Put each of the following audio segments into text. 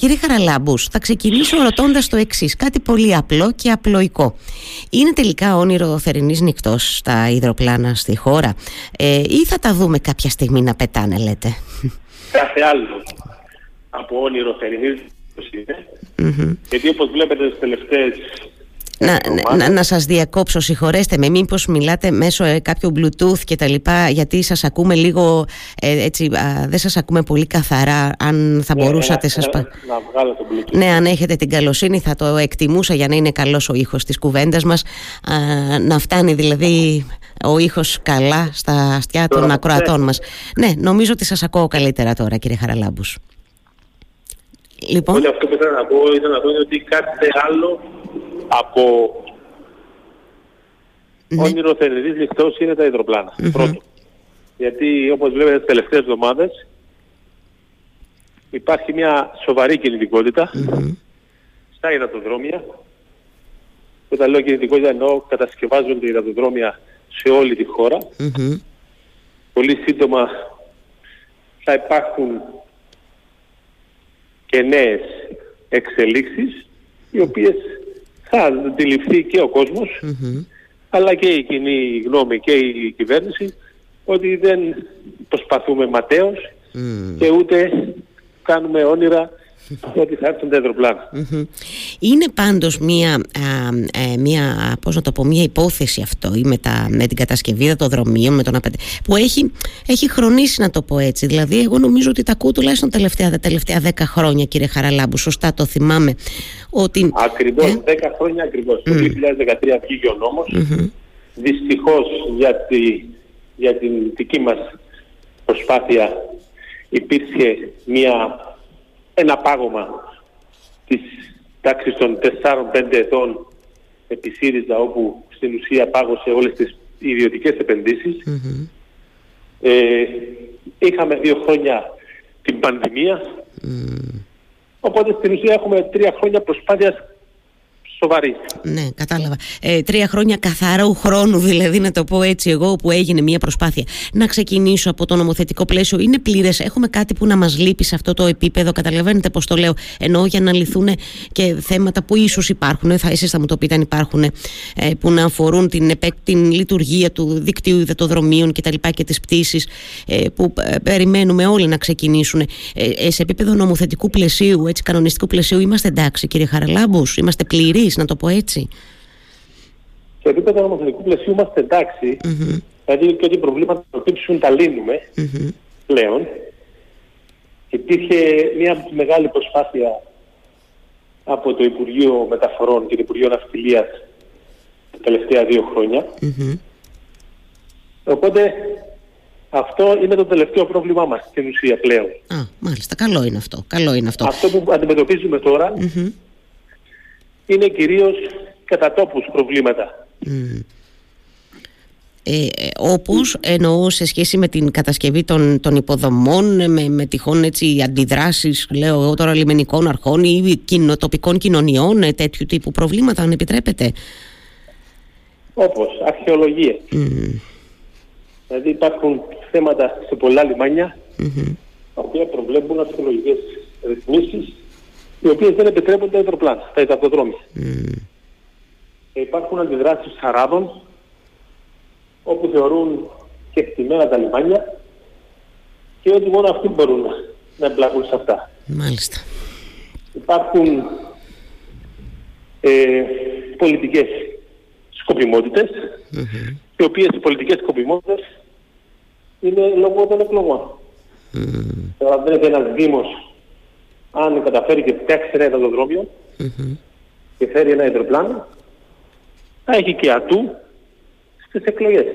Κύριε Χαραλάμπους, θα ξεκινήσω ρωτώντας το εξής, κάτι πολύ απλό και απλοϊκό. Είναι τελικά όνειρο θερινής νυχτός στα υδροπλάνα στη χώρα ε, ή θα τα δούμε κάποια στιγμή να πετάνε λέτε; Κάθε άλλο από όνειρο θερινής νυχτός είναι. Γιατί όπως βλέπετε τις τελευταίες να, να, να σας διακόψω, συγχωρέστε με, μήπως μιλάτε μέσω ε, κάποιου bluetooth και τα λοιπά, γιατί σας ακούμε λίγο, ε, έτσι, δεν σας ακούμε πολύ καθαρά, αν θα ναι, μπορούσατε να, σας... Να, βγάλω το bluetooth. Ναι, αν έχετε την καλοσύνη θα το εκτιμούσα για να είναι καλός ο ήχος της κουβέντας μας, να φτάνει δηλαδή ο ήχος καλά στα αυτιά των ακροατών μας. Ναι, νομίζω ότι σας ακούω καλύτερα τώρα κύριε Χαραλάμπους. Λοιπόν. Ότι αυτό που ήθελα να πω ήταν να πω ότι κάτι άλλο από ναι. όνειρο θερινής νυχτός είναι τα υδροπλάνα. Πρώτο. Γιατί όπως βλέπετε τις τελευταίες εβδομάδες υπάρχει μια σοβαρή κινητικότητα στα υδατοδρόμια. Όταν λέω κινητικότητα εννοώ κατασκευάζονται υδατοδρόμια σε όλη τη χώρα. Πολύ σύντομα θα υπάρχουν και νέες εξελίξεις οι οποίες θα αντιληφθεί και ο κοσμος αλλά και η κοινή γνώμη και η κυβέρνηση ότι δεν προσπαθούμε ματέως και ούτε κάνουμε όνειρα ότι θα έρθουν τα αεροπλανα Είναι πάντως μία, ε, μία, πώς να το πω, μία υπόθεση αυτό ή με, τα, με την κατασκευή των δρομίων με τον απέντε, που έχει, έχει χρονίσει να το πω έτσι. Δηλαδή εγώ νομίζω ότι τα ακούω τουλάχιστον τα τελευταία, τα τελευταία 10 χρόνια κύριε Χαραλάμπου, σωστά το θυμάμαι. Ότι, ακριβώς, ε; 10 χρόνια ακριβώς. Το 2013 βγήκε ο νόμος. Δυστυχώς για, τη, για την δική μας προσπάθεια υπήρχε μια ένα πάγωμα της τάξης των 4-5 ετών επί ΣΥΡΙΖΑ όπου στην ουσία πάγωσε όλες τις ιδιωτικές Ε, είχαμε δύο χρόνια την πανδημία. Οπότε στην ουσία έχουμε τρία χρόνια προσπάθειας σοβαρή. Ναι, κατάλαβα. Ε, τρία χρόνια καθαρού χρόνου, δηλαδή, να το πω έτσι εγώ, που έγινε μια προσπάθεια. Να ξεκινήσω από το νομοθετικό πλαίσιο. Είναι πλήρες. Έχουμε κάτι που να μας λείπει σε αυτό το επίπεδο. Καταλαβαίνετε πώς το λέω. Εννοώ για να λυθούν και θέματα που ίσως υπάρχουν. Θα εσείς θα μου το πείτε αν υπάρχουν. Ε, που να αφορούν την, την λειτουργία του δικτύου υδατοδρομίων κτλ. Και, και τις πτήσεις ε, που ε, περιμένουμε όλοι να ξεκινήσουν. Ε, σε επίπεδο νομοθετικού πλαισίου, έτσι, κανονιστικού πλαισίου, είμαστε εντάξει, κύριε Χαραλάμπους. Είμαστε πλήρεις να το πω έτσι. Σε επίπεδο νομοθετικού πλαισίου είμαστε δηλαδή και ό,τι προβλήματα προκύψουν τα λύνουμε πλέον. Υπήρχε μια μεγάλη προσπάθεια από το Υπουργείο Μεταφορών και το Υπουργείο Ναυτιλίας τα τελευταία δύο Οπότε αυτό είναι το τελευταίο πρόβλημά μας στην ουσία πλέον. Α, μάλιστα. Καλό είναι αυτό. Καλό είναι αυτό. Αυτό που αντιμετωπίζουμε είναι κυρίως κατά τόπους προβλήματα. Mm. Ε, όπως εννοώ σε σχέση με την κατασκευή των, των υποδομών με, με τυχόν έτσι αντιδράσεις λέω εγώ τώρα λιμενικών αρχών ή κοινο, τοπικών κοινωνιών ε, τέτοιου τύπου προβλήματα αν επιτρέπετε όπως αρχαιολογίες δηλαδή υπάρχουν θέματα σε πολλά λιμάνια mm-hmm. τα οποία προβλέπουν αρχαιολογικές ρυθμίσεις οι οποίες δεν επιτρέπουν τα υδροπλάνα, τα υδατοδρόμια. Mm. Υπάρχουν αντιδράσεις Αράβων όπου θεωρούν και εκτιμένα τα λιμάνια και ότι μόνο αυτοί μπορούν να εμπλακούν σε αυτά. Μάλιστα. Υπάρχουν ε, πολιτικές σκοπιμότητες mm-hmm. οι οποίες οι πολιτικές σκοπιμότητες είναι λόγω των εκλογών. Mm. Τώρα δεν ένας δήμος αν καταφέρει και φτιάξει ένα υδατοδρόμιο mm-hmm. και φέρει ένα υδροπλάνο, θα έχει και ατού στις εκλογές.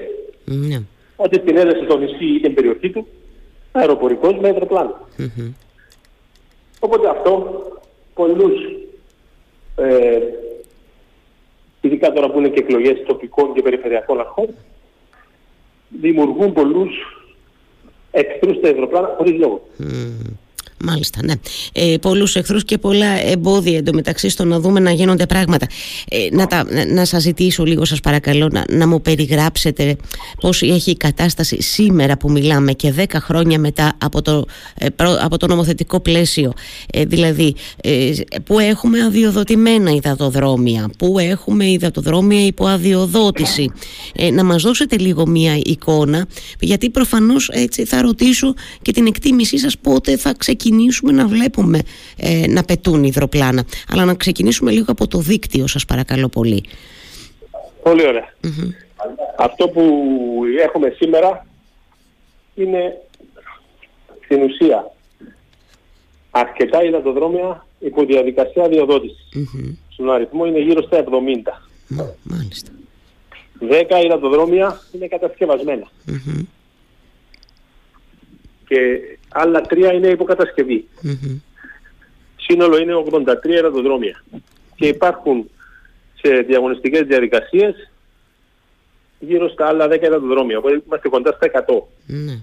Mm-hmm. Ότι την έδεσε το νησί ή την περιοχή του, αεροπορικός με υδροπλάνο. Mm-hmm. Οπότε αυτό πολλούς, ε, ειδικά τώρα που είναι και εκλογές τοπικών και περιφερειακών αρχών, δημιουργούν πολλούς εχθρούς στα υδροπλάνα χωρίς λόγο. Μάλιστα, ναι. Ε, πολλούς εχθρούς και πολλά εμπόδια εντωμεταξύ στο να δούμε να γίνονται πράγματα. Ε, να, τα, να σας ζητήσω λίγο σας παρακαλώ να, να μου περιγράψετε πώς έχει η κατάσταση σήμερα που μιλάμε και 10 χρόνια μετά από το, ε, από το νομοθετικό πλαίσιο. Ε, δηλαδή, ε, που έχουμε αδειοδοτημένα υδατοδρόμια, που έχουμε υδατοδρόμια υπό αδειοδότηση. Ε, να μας δώσετε λίγο μία εικόνα, γιατί προφανώς έτσι θα ρωτήσω και την εκτίμησή σας πότε θα ξεκινήσουμε να βλέπουμε ε, να πετούν υδροπλάνα. Αλλά να ξεκινήσουμε λίγο από το δίκτυο σας παρακαλώ πολύ. Πολύ Αυτό που έχουμε σήμερα είναι στην ουσία αρκετά υδατοδρόμια υπό διαδικασία Στον αριθμό είναι γύρω στα 70. Μάλιστα. 10 υδατοδρόμια είναι Και άλλα τρία είναι υποκατασκευή. Σύνολο είναι 83 υδατοδρόμια. Και υπάρχουν σε διαγωνιστικές διαδικασίες γύρω στα άλλα 10 υδατοδρόμια. Οπότε είμαστε κοντά στα 100. Ναι.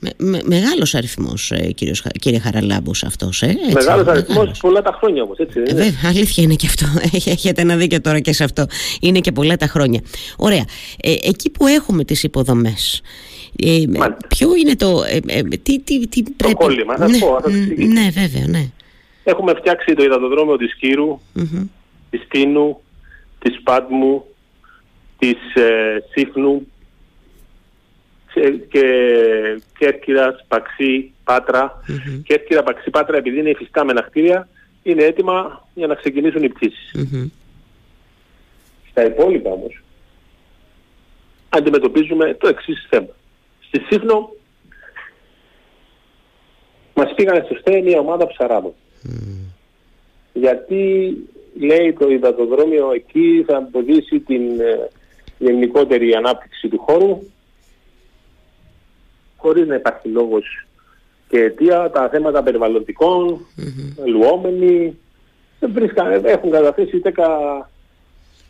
Με, με, μεγάλος αριθμός ε, κύριος, κύριε Χαραλάμπους αυτός ε, έτσι, Μεγάλος αριθμός πολλά τα χρόνια όμως έτσι δεν είναι. αλήθεια είναι και αυτό έχετε ένα δίκιο τώρα και σε αυτό είναι και πολλά τα χρόνια ωραία ε, εκεί που έχουμε τις υποδομές ε, ποιο είναι το ε, ε, τι, τι, τι το πρέπει κόλλημα, θα ναι, πω, ναι βέβαια ναι έχουμε φτιάξει το υδατοδρόμιο της Κύρου mm-hmm. της Τίνου της Πάτμου της ε, Σύφνου και Κέρκυρας, Παξί, Πάτρα. Mm-hmm. Κέρκυρα, Παξί, Πάτρα επειδή είναι υφιστάμενα κτίρια είναι έτοιμα για να ξεκινήσουν οι πτήσεις. Στα υπόλοιπα όμως αντιμετωπίζουμε το εξής θέμα. Στη Σύφνο μας πήγανε στο ΣΤΕ μια ομάδα ψαράδων. Γιατί λέει το υδατοδρόμιο εκεί θα εμποδίσει την ε, γενικότερη ανάπτυξη του χώρου χωρίς να υπάρχει λόγος και αιτία, τα θέματα περιβαλλοντικών, mm-hmm. λουόμενοι, έχουν καταθέσει 10,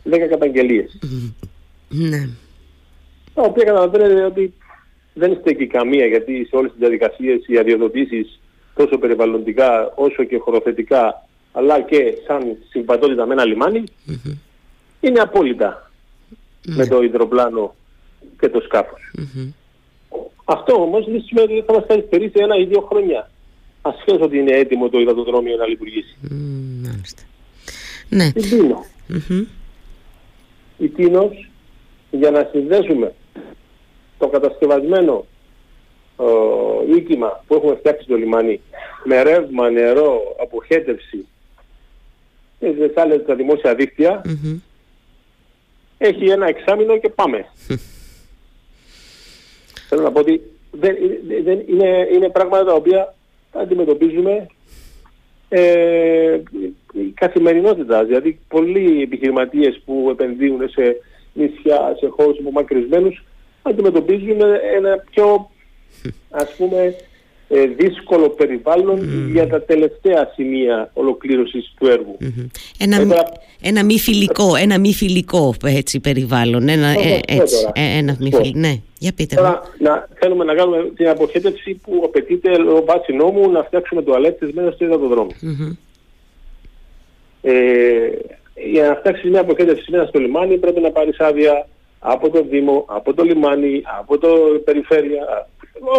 10 καταγγελίες. Ναι. Τα οποία καταλαβαίνετε ότι δεν είστε εκεί καμία γιατί σε όλες τις διαδικασίες οι αδειοδοτήσεις τόσο περιβαλλοντικά όσο και χωροθετικά αλλά και σαν συμπατότητα με ένα είναι απόλυτα με ναι. το υδροπλάνο και το σκαφος αυτό όμως δεν σημαίνει ότι θα μας καθυστερήσει ένα ή δύο χρόνια. Ασχέτως ότι είναι έτοιμο το υδατοδρόμιο να λειτουργήσει. μάλιστα. Ναι. Η Τίνος. Mm-hmm. Η Τίνος για να συνδέσουμε το κατασκευασμένο ε, οίκημα που έχουμε φτιάξει στο λιμάνι με ρεύμα, νερό, αποχέτευση και τις άλλες τα δημόσια έχει ένα εξάμεινο και πάμε. Θέλω να πω ότι δεν, δεν, είναι, είναι πράγματα τα οποία αντιμετωπίζουμε ε, η καθημερινότητα. Δηλαδή πολλοί επιχειρηματίες που επενδύουν σε νησιά, σε χώρους απομακρυσμένους αντιμετωπίζουν ένα πιο ας πούμε ε, δύσκολο περιβάλλον για τα τελευταία σημεία ολοκλήρωσης του έργου. Ένα, ένα μη φιλικό, ένα μη φιλικό έτσι, περιβάλλον. Ένα, ε, έτσι, ε, ένα μη φιλικό. Ναι, για πείτε Τώρα, να, θέλουμε να κάνουμε την αποχέτευση που απαιτείται βάσει νόμου να φτιάξουμε τουαλέτες μέσα στο υδατοδρόμο. Mm-hmm. Ε, για να φτιάξεις μια αποχέτευση μέσα στο λιμάνι πρέπει να πάρεις άδεια από το Δήμο, από το λιμάνι, από το περιφέρεια,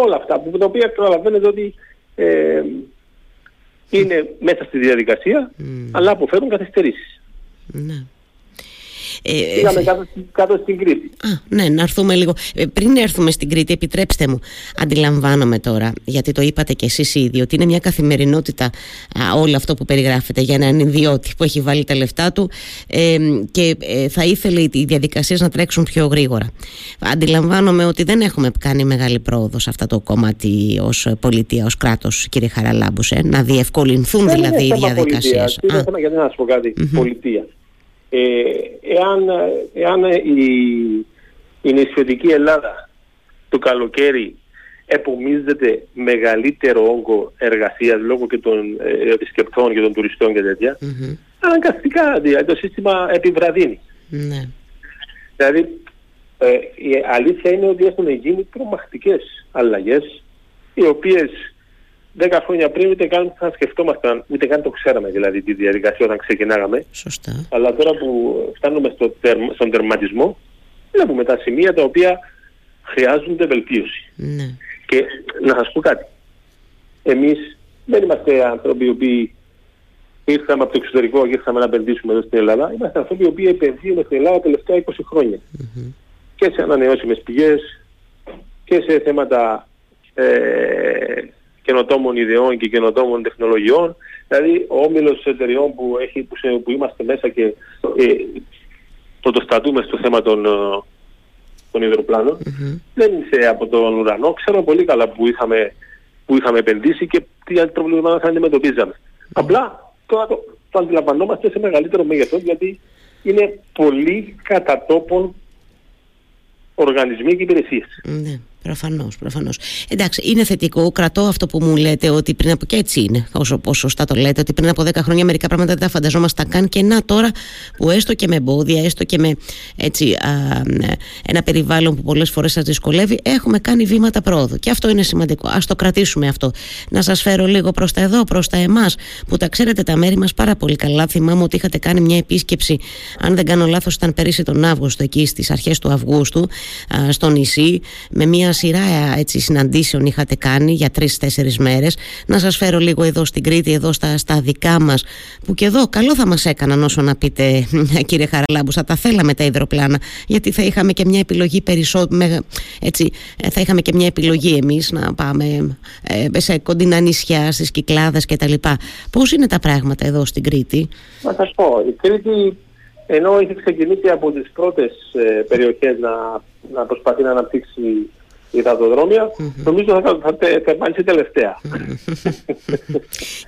όλα αυτά που τα οποία καταλαβαίνετε ότι ε, είναι μέσα στη διαδικασία αλλά αποφέρουν καθυστερήσεις. Ναι. Ε, Πήγαμε κάτω, κάτω, στην Κρήτη. Α, ναι, να έρθουμε λίγο. Ε, πριν έρθουμε στην Κρήτη, επιτρέψτε μου, αντιλαμβάνομαι τώρα, γιατί το είπατε κι εσείς ήδη, ότι είναι μια καθημερινότητα α, όλο αυτό που περιγράφεται για έναν ιδιώτη που έχει βάλει τα λεφτά του ε, και ε, θα ήθελε οι διαδικασίες να τρέξουν πιο γρήγορα. Αντιλαμβάνομαι ότι δεν έχουμε κάνει μεγάλη πρόοδο σε αυτό το κομμάτι ως πολιτεία, ως κράτος, κύριε Χαραλάμπου, ε, να διευκολυνθούν δηλαδή οι διαδικασίες. Είναι θέμα, γιατί να σα πω κάτι, πολιτεία. Ε, εάν, εάν η, η νησιωτική Ελλάδα το καλοκαίρι επομίζεται μεγαλύτερο όγκο εργασίας λόγω και των ε, επισκεπτών και των τουριστών και τέτοια, mm-hmm. αναγκαστικά δηλαδή, το σύστημα επιβραδύνει. Ναι. Δηλαδή, ε, η αλήθεια είναι ότι έχουν γίνει τρομακτικές αλλαγές οι οποίες. 10 χρόνια πριν ούτε καν θα σκεφτόμασταν, ούτε καν το ξέραμε δηλαδή τη διαδικασία όταν ξεκινάγαμε. Σωστά. Αλλά τώρα που φτάνουμε στο στον τερματισμό, βλέπουμε τα σημεία τα οποία χρειάζονται βελτίωση. Ναι. Και να σας πω κάτι. Εμείς δεν είμαστε άνθρωποι οι οποίοι ήρθαμε από το εξωτερικό και ήρθαμε να επενδύσουμε εδώ στην Ελλάδα. Είμαστε άνθρωποι οι οποίοι επενδύουμε στην Ελλάδα τα τελευταία 20 χρονια mm-hmm. Και σε ανανεώσιμες πηγές και σε θέματα ε, καινοτόμων ιδεών και καινοτόμων τεχνολογιών. Δηλαδή ο όμιλος εταιριών που, έχει, που, σε, που είμαστε μέσα και ε, πρωτοστατούμε στο θέμα των, ε, των υδροπλάνων mm-hmm. δεν είναι από τον ουρανό. Ξέρω πολύ καλά που είχαμε, που είχαμε επενδύσει και τι προβλήματα θα αντιμετωπίζαμε. Mm-hmm. Απλά τώρα το, το αντιλαμβανόμαστε σε μεγαλύτερο μέγεθος γιατί είναι πολύ κατά τόπον οργανισμοί και υπηρεσίες. Ναι. Προφανώς, προφανώς. Εντάξει, είναι θετικό. Κρατώ αυτό που μου λέτε ότι πριν από. και έτσι είναι, όσο πόσο σωστά το λέτε, ότι πριν από 10 χρόνια μερικά πράγματα δεν τα φανταζόμασταν καν. Και να τώρα που έστω και με εμπόδια, έστω και με έτσι, α, ένα περιβάλλον που πολλές φορές σας δυσκολεύει, έχουμε κάνει βήματα πρόοδου. Και αυτό είναι σημαντικό. Α το κρατήσουμε αυτό. Να σας φέρω λίγο προς τα εδώ, προς τα εμάς, που τα ξέρετε τα μέρη μας πάρα πολύ καλά. Θυμάμαι ότι είχατε κάνει μια επίσκεψη, αν δεν κάνω λάθος, ήταν πέρυσι τον Αύγουστο, εκεί στις αρχές του Αυγούστου, α, στο νησί, με μια σειρά έτσι, συναντήσεων είχατε κάνει για τρει-τέσσερι μέρες. Να σας φέρω λίγο εδώ στην Κρήτη, εδώ στα, στα δικά μας, που και εδώ καλό θα μας έκαναν όσο να πείτε, κύριε Χαραλάμπου, τα θέλαμε τα υδροπλάνα, γιατί θα είχαμε και μια επιλογή περισσότερο. Έτσι, θα είχαμε και μια επιλογή εμείς να πάμε ε, σε κοντινά νησιά, στις κυκλάδες κτλ. Πώς είναι τα πράγματα εδώ στην Κρήτη, Να σας πω, η Κρήτη ενώ είχε ξεκινήσει από τις πρώτες ε, περιοχές να, να προσπαθεί να αναπτύξει υδατοδρόμια, mm-hmm. νομίζω θα, θα, θα, θα τελευταία.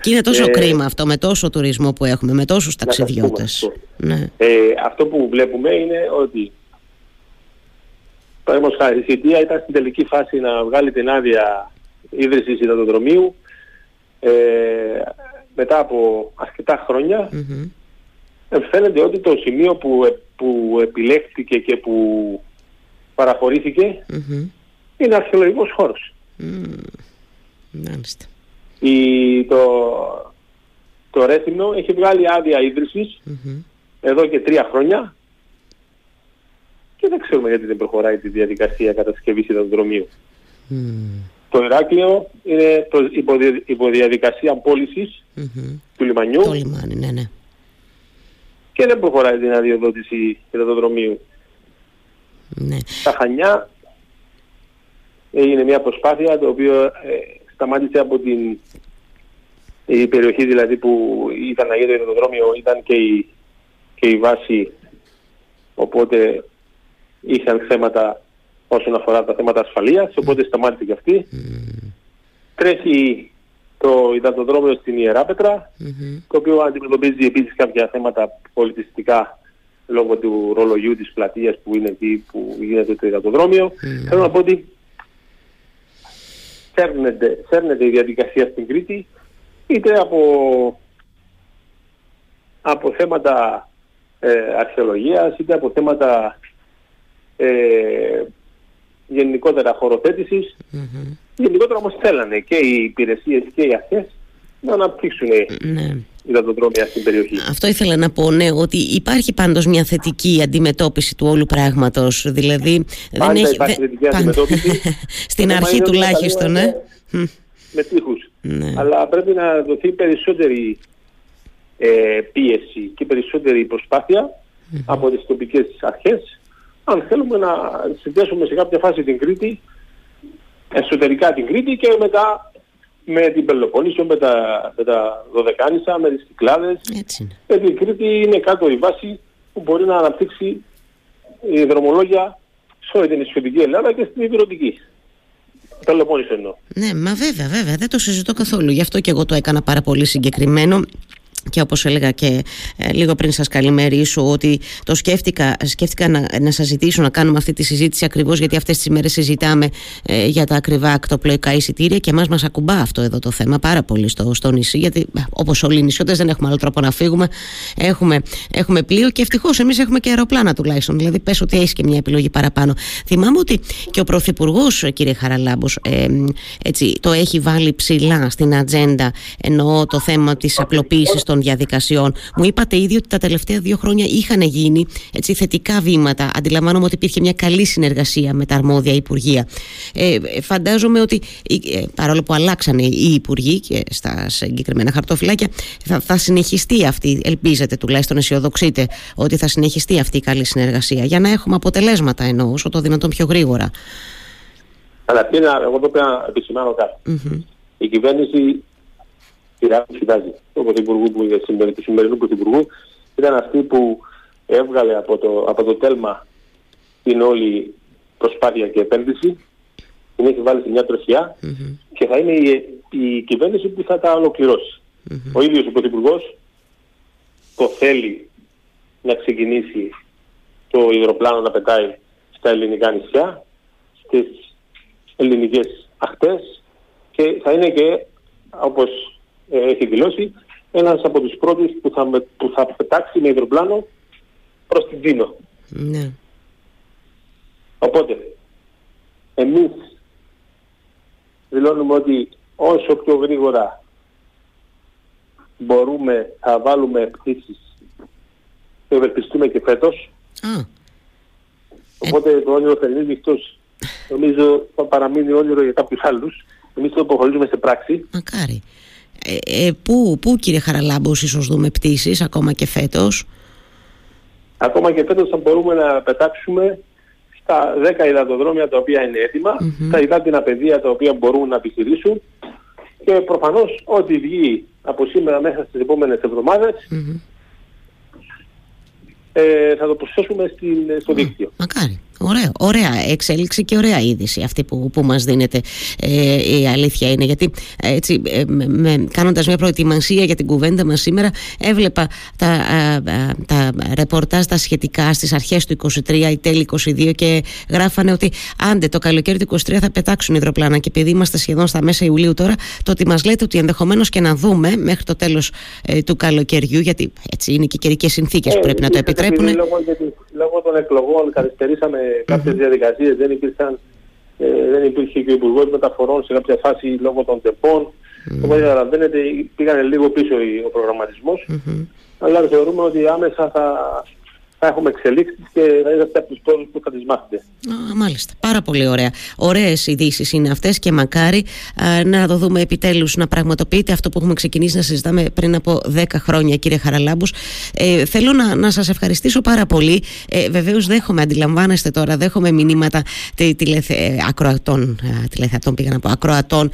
και είναι τόσο ε, κρίμα αυτό με τόσο τουρισμό που έχουμε, με τόσους ταξιδιώτες. Ναι. Ε, αυτό που βλέπουμε είναι ότι παραδείγματος χάρη η Σιτία ήταν στην τελική φάση να βγάλει την άδεια ίδρυσης υδατοδρομίου ε, μετά από αρκετά χρόνια mm-hmm. φαίνεται ότι το σημείο που, που επιλέχθηκε και που παραχωρήθηκε mm-hmm είναι αρχαιολογικός χώρος. Mm. Η, το, το Ρέθυμνο έχει βγάλει άδεια εδώ και τρία χρόνια και δεν ξέρουμε γιατί δεν προχωράει τη διαδικασία κατασκευής υδατοδρομίου. Mm. Το Ηράκλειο είναι το υποδια, υποδιαδικασία πώλησης του λιμανιού. Το λιμάνι, ναι, ναι. Και δεν προχωράει την αδειοδότηση υδατοδρομίου. Ναι. Τα Χανιά έγινε μια προσπάθεια το οποίο ε, σταμάτησε από την η περιοχή δηλαδή που ήταν να γίνει το αεροδρόμιο ήταν και η, και η βάση οπότε είχαν θέματα όσον αφορά τα θέματα ασφαλείας οπότε σταμάτησε και αυτή mm. τρέχει το υδατοδρόμιο στην Ιεράπετρα mm-hmm. το οποίο αντιμετωπίζει επίσης κάποια θέματα πολιτιστικά λόγω του ρολογιού της πλατείας που είναι εκεί που γίνεται το υδατοδρόμιο mm. θέλω να πω ότι φέρνεται, φέρνεται η διαδικασία στην Κρήτη είτε από, από θέματα ε, αρχαιολογίας είτε από θέματα ε, γενικότερα χωροθέτησης. Mm-hmm. Γενικότερα όμως θέλανε και οι υπηρεσίες και οι αρχές να αναπτύξουν ναι. Υδατοδρόμια στην περιοχή. Αυτό ήθελα να πω, ναι, ότι υπάρχει πάντως μια θετική αντιμετώπιση του όλου πράγματος. Δηλαδή, Πάντα δεν έχει, υπάρχει θετική αντιμετώπιση. στην αρχή τουλάχιστον, ναι. Με τείχους. Ναι. Αλλά πρέπει να δοθεί περισσότερη ε, πίεση και περισσότερη από τις τοπικές αρχές αν θέλουμε να συνδέσουμε σε κάποια φάση την Κρήτη εσωτερικά την Κρήτη και μετά με την Πελοπόννησο, με τα, με τα Δωδεκάνησα, με τις Κυκλάδες. Γιατί η Κρήτη είναι κάτω η βάση που μπορεί να αναπτύξει η δρομολόγια σε όλη την ισχυωτική Ελλάδα και στην υπηρετική. Πελοπόννησο εννοώ. Ναι, μα βέβαια, βέβαια, δεν το συζητώ καθόλου. Γι' αυτό και εγώ το έκανα πάρα πολύ συγκεκριμένο και όπως έλεγα και ε, λίγο πριν σας καλημερίσω ότι το σκέφτηκα, σκέφτηκα να, να σας ζητήσω να κάνουμε αυτή τη συζήτηση ακριβώς γιατί αυτές τις μέρες συζητάμε ε, για τα ακριβά ακτοπλοϊκά εισιτήρια και εμάς μας ακουμπά αυτό εδώ το θέμα πάρα πολύ στο, στο νησί γιατί ε, όπως όλοι οι νησιώτες δεν έχουμε άλλο τρόπο να φύγουμε. Έχουμε, έχουμε πλοίο και ευτυχώς εμείς έχουμε και αεροπλάνα τουλάχιστον δηλαδή πες ότι έχεις και μια επιλογή παραπάνω. Θυμάμαι ότι και ο Πρωθυπουργός, κύριε Χαραλάμπος ε, έτσι, το έχει βάλει ψηλά στην ατζέντα εννοώ το θέμα της απλοποίησης των διαδικασιών. Μου είπατε ήδη ότι τα τελευταία δύο χρόνια είχαν γίνει έτσι, θετικά βήματα. Αντιλαμβάνομαι ότι υπήρχε μια καλή συνεργασία με τα αρμόδια Υπουργεία. Ε, φαντάζομαι ότι ε, παρόλο που αλλάξανε οι Υπουργοί και στα συγκεκριμένα χαρτοφυλάκια, θα, θα συνεχιστεί αυτή, ελπίζετε τουλάχιστον αισιοδοξείτε, ότι θα συνεχιστεί αυτή η καλή συνεργασία για να έχουμε αποτελέσματα εννοώ όσο το δυνατόν πιο γρήγορα. Αλλά τι εγώ εδώ πρέπει να επισημάνω Η κυβέρνηση σειρά που κοιτάζει του Πρωθυπουργού που είναι του σημερινού Πρωθυπουργού ήταν αυτή που έβγαλε από το, από το τέλμα την όλη προσπάθεια και επένδυση την έχει βάλει σε μια τροχιά mm-hmm. και θα είναι η, η κυβέρνηση που θα τα ολοκληρώσει. Mm-hmm. Ο ίδιος ο Πρωθυπουργός το θέλει να ξεκινήσει το υδροπλάνο να πετάει στα ελληνικά νησιά, στις ελληνικές αχτές και θα είναι και όπως ε, έχει δηλώσει ένας από τους πρώτους που θα, που θα πετάξει με υδροπλάνο προς την Τίνο. Ναι. Οπότε, εμείς δηλώνουμε ότι όσο πιο γρήγορα μπορούμε να βάλουμε πτήσεις και ευελπιστούμε και φέτος. Οπότε το όνειρο θα είναι νυχτός. Νομίζω θα παραμείνει όνειρο για κάποιους άλλους. Εμείς το αποχωρίζουμε σε πράξη. Μακάρι. Ε, ε, πού, πού κύριε Χαραλάμπος ίσως δούμε πτήσεις ακόμα και φέτος; Ακόμα και φέτος θα μπορούμε να πετάξουμε στα 10 υδατοδρόμια τα οποία είναι έτοιμα, mm-hmm. τα υδάτινα πεδία τα οποία μπορούν να επιχειρήσουν και προφανώς ό,τι βγει από σήμερα μέσα στις επόμενες ε, θα το προσθέσουμε στην, στο δίκτυο. Μακάρι. Ωραία, ωραία εξέλιξη και ωραία είδηση αυτή που, που μας δίνεται ε, η αλήθεια είναι γιατί έτσι ε, με, κάνοντας μια προετοιμασία για την κουβέντα μας σήμερα έβλεπα τα, α, τα ρεπορτάζ τα σχετικά στις αρχές του 23 ή τέλη 22 και γράφανε ότι άντε το καλοκαίρι του 23 θα πετάξουν υδροπλάνα και επειδή είμαστε σχεδόν στα μέσα Ιουλίου τώρα το ότι μας λέτε ότι ενδεχομένως και να δούμε μέχρι το τέλος ε, του καλοκαιριού γιατί έτσι είναι και οι καιρικές συνθήκες που ε, πρέπει να το επιτρέπουν. Λόγω, λόγω των εκλογών καθυστερήσαμε κάποιες διαδικασίες δεν υπήρχαν ε, δεν υπήρχε και ο Υπουργός Μεταφορών σε κάποια φάση λόγω των τεπών. Mm. Οπότε καταλαβαίνετε πήγανε λίγο πίσω ο προγραμματισμός. Mm-hmm. Αλλά θεωρούμε ότι άμεσα θα, θα έχουμε εξελίξεις και θα είσαστε από τους τόνου που θα τις μάθετε. Α, μάλιστα. Πάρα πολύ ωραία. Ωραίες ειδήσεις είναι αυτές και μακάρι α, να το δούμε επιτέλους να πραγματοποιείται αυτό που έχουμε ξεκινήσει να συζητάμε πριν από 10 χρόνια, κύριε Χαραλάμπους. Ε, θέλω να, να σας ευχαριστήσω πάρα πολύ. Ε, Βεβαίως, δέχομαι, αντιλαμβάνεστε τώρα, δέχομαι μηνύματα τηλεθε, ε, ακροατών. Τηλεθεατών πήγα να πω, ακροατών.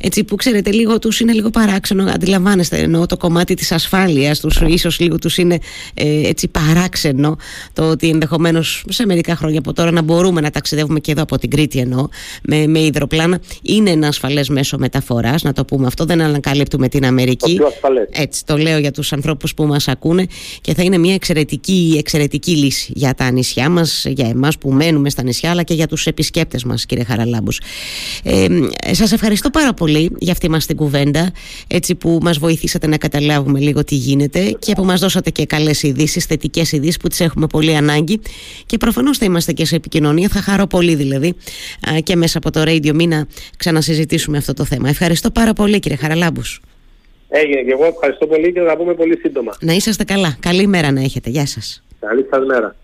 Έτσι που ξέρετε, λίγο τους είναι λίγο παράξενο. Αντιλαμβάνεστε, εννοώ το κομμάτι της ασφάλειας τους, ίσως λίγο τους είναι ε, έτσι παράξενο το ότι ενδεχομένως σε μερικά χρόνια από τώρα να μπορούμε να ταξιδεύουμε και εδώ από την Κρήτη εννοώ με, με υδροπλάνα είναι ένα ασφαλές μέσο μεταφοράς. Να το πούμε αυτό, δεν ανακαλύπτουμε την Αμερική. Το Έτσι, το λέω για τους ανθρώπους που μας ακούνε και θα είναι μια εξαιρετική, εξαιρετική λύση για τα νησιά μας, για εμάς που μένουμε στα νησιά, αλλά και για τους επισκέπτες μας, κύριε Χαραλάμπους. Ε, Σας ευχαριστώ πάρα πολύ για αυτή μας την κουβέντα, έτσι που μας βοηθήσατε να καταλάβουμε λίγο τι γίνεται και που μας δώσατε και καλές ειδήσεις, θετικές ειδήσεις που τις έχουμε πολύ ανάγκη και προφανώς θα είμαστε και σε επικοινωνία. Θα χαρώ πολύ δηλαδή και μέσα από το Radio Me να ξανασυζητήσουμε αυτό το θέμα. Ευχαριστώ πάρα πολύ κύριε Χαραλάμπους. Έγινε και εγώ ευχαριστώ πολύ και θα πούμε πολύ σύντομα. Να είσαστε καλά. Καλή μέρα να έχετε. Γεια σας. Καλή σας μέρα.